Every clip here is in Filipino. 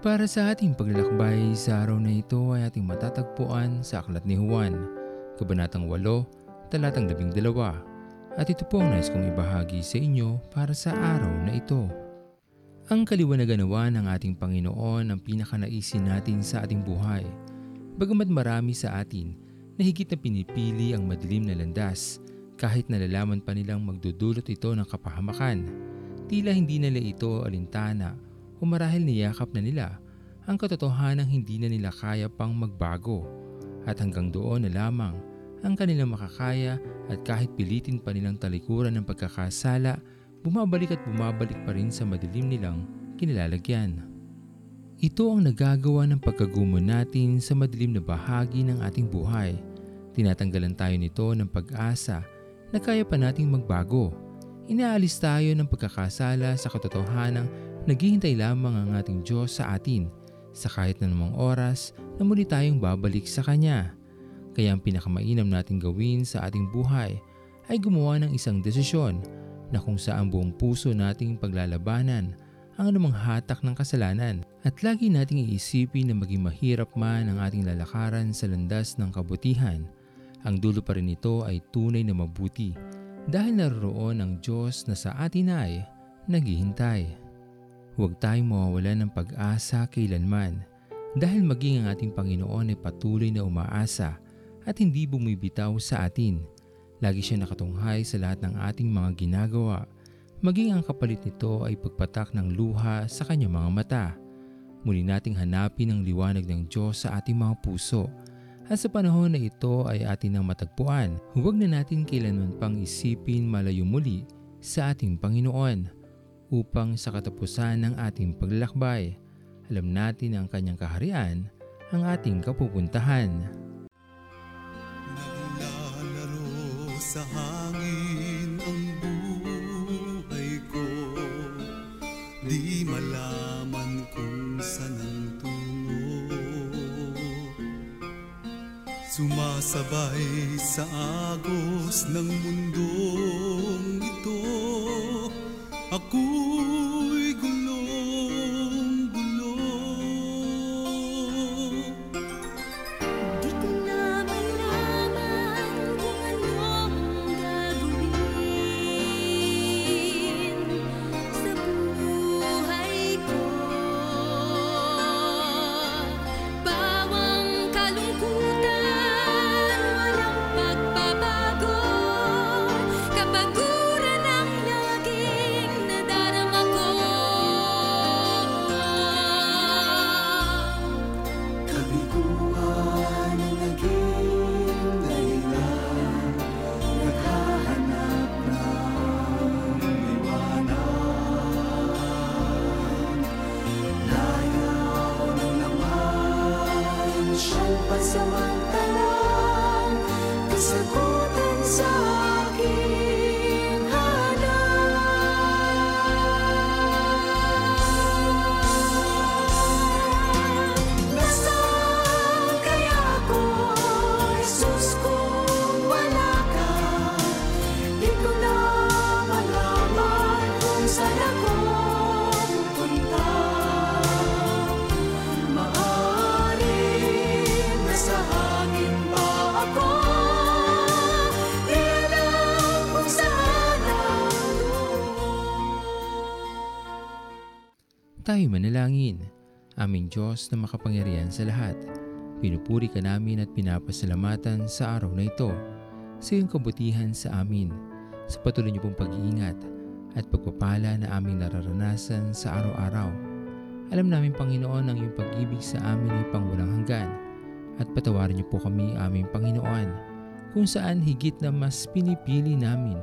Para sa ating paglalakbay sa araw na ito ay ating matatagpuan sa Aklat ni Juan, Kabanatang 8, Talatang 12. At ito po ang nais kong ibahagi sa inyo para sa araw na ito. Ang kaliwanagan ng ating Panginoon ang pinakanaisin natin sa ating buhay. Bagamat marami sa atin na higit na pinipili ang madilim na landas kahit nalalaman pa nilang magdudulot ito ng kapahamakan, tila hindi nila ito alintana o marahil niyakap na nila ang katotohanan hindi na nila kaya pang magbago at hanggang doon na lamang ang kanilang makakaya at kahit pilitin pa nilang talikuran ng pagkakasala, bumabalik at bumabalik pa rin sa madilim nilang kinilalagyan. Ito ang nagagawa ng pagkagumo natin sa madilim na bahagi ng ating buhay. Tinatanggalan tayo nito ng pag-asa na kaya pa nating magbago. Inaalis tayo ng pagkakasala sa katotohanang naghihintay lamang ang ating Diyos sa atin sa kahit na namang oras na muli tayong babalik sa Kanya. Kaya ang pinakamainam nating gawin sa ating buhay ay gumawa ng isang desisyon na kung saan buong puso nating paglalabanan ang anumang hatak ng kasalanan at lagi nating iisipin na maging mahirap man ang ating lalakaran sa landas ng kabutihan, ang dulo pa rin nito ay tunay na mabuti dahil naroon ang Diyos na sa atin ay naghihintay. Huwag tayong mawawalan ng pag-asa kailanman dahil maging ang ating Panginoon ay patuloy na umaasa at hindi bumibitaw sa atin. Lagi siya nakatunghay sa lahat ng ating mga ginagawa. Maging ang kapalit nito ay pagpatak ng luha sa kanyang mga mata. Muli nating hanapin ang liwanag ng Diyos sa ating mga puso. At sa panahon na ito ay atin ang matagpuan, huwag na natin kailanman pang isipin malayo muli sa ating Panginoon upang sa katapusan ng ating paglalakbay, alam natin ang kanyang kaharian ang ating kapupuntahan. Naglalaro sa hangin ang buhay ko. Di malaman kung saan ang tungo. Sumasabay sa agos ng mundong ito 啊孤 Siyang pansamantalang Kasagutan sa Tayo manalangin. Aming Diyos na makapangyarihan sa lahat. Pinupuri ka namin at pinapasalamatan sa araw na ito sa iyong kabutihan sa amin, sa patuloy niyo pong pag-iingat at pagpapala na aming nararanasan sa araw-araw. Alam namin Panginoon ang iyong pag-ibig sa amin ay pangwalang hanggan at patawarin niyo po kami aming Panginoon kung saan higit na mas pinipili namin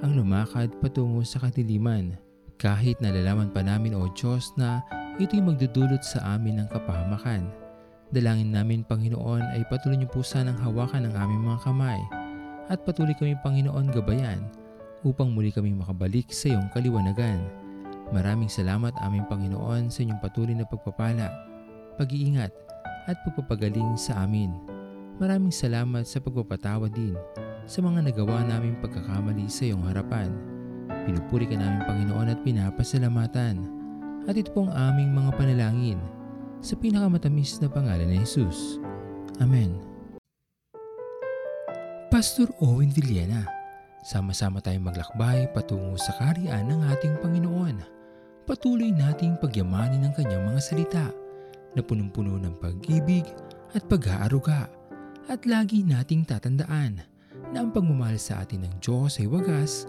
ang lumakad patungo sa kadiliman kahit nalalaman pa namin o Diyos na ito'y magdudulot sa amin ng kapahamakan. Dalangin namin Panginoon ay patuloy niyo po sanang hawakan ang aming mga kamay at patuloy kami Panginoon gabayan upang muli kaming makabalik sa iyong kaliwanagan. Maraming salamat aming Panginoon sa inyong patuloy na pagpapala, pag-iingat at pagpapagaling sa amin. Maraming salamat sa pagpapatawa din sa mga nagawa naming pagkakamali sa iyong harapan. Pinupuri ka namin Panginoon at pinapasalamatan. At ito pong aming mga panalangin sa pinakamatamis na pangalan ni Jesus. Amen. Pastor Owen Villena, sama-sama tayong maglakbay patungo sa kariyan ng ating Panginoon. Patuloy nating pagyamanin ang kanyang mga salita na punong-puno ng pag-ibig at pag-aaruga. At lagi nating tatandaan na ang pagmamahal sa atin ng Diyos ay wagas,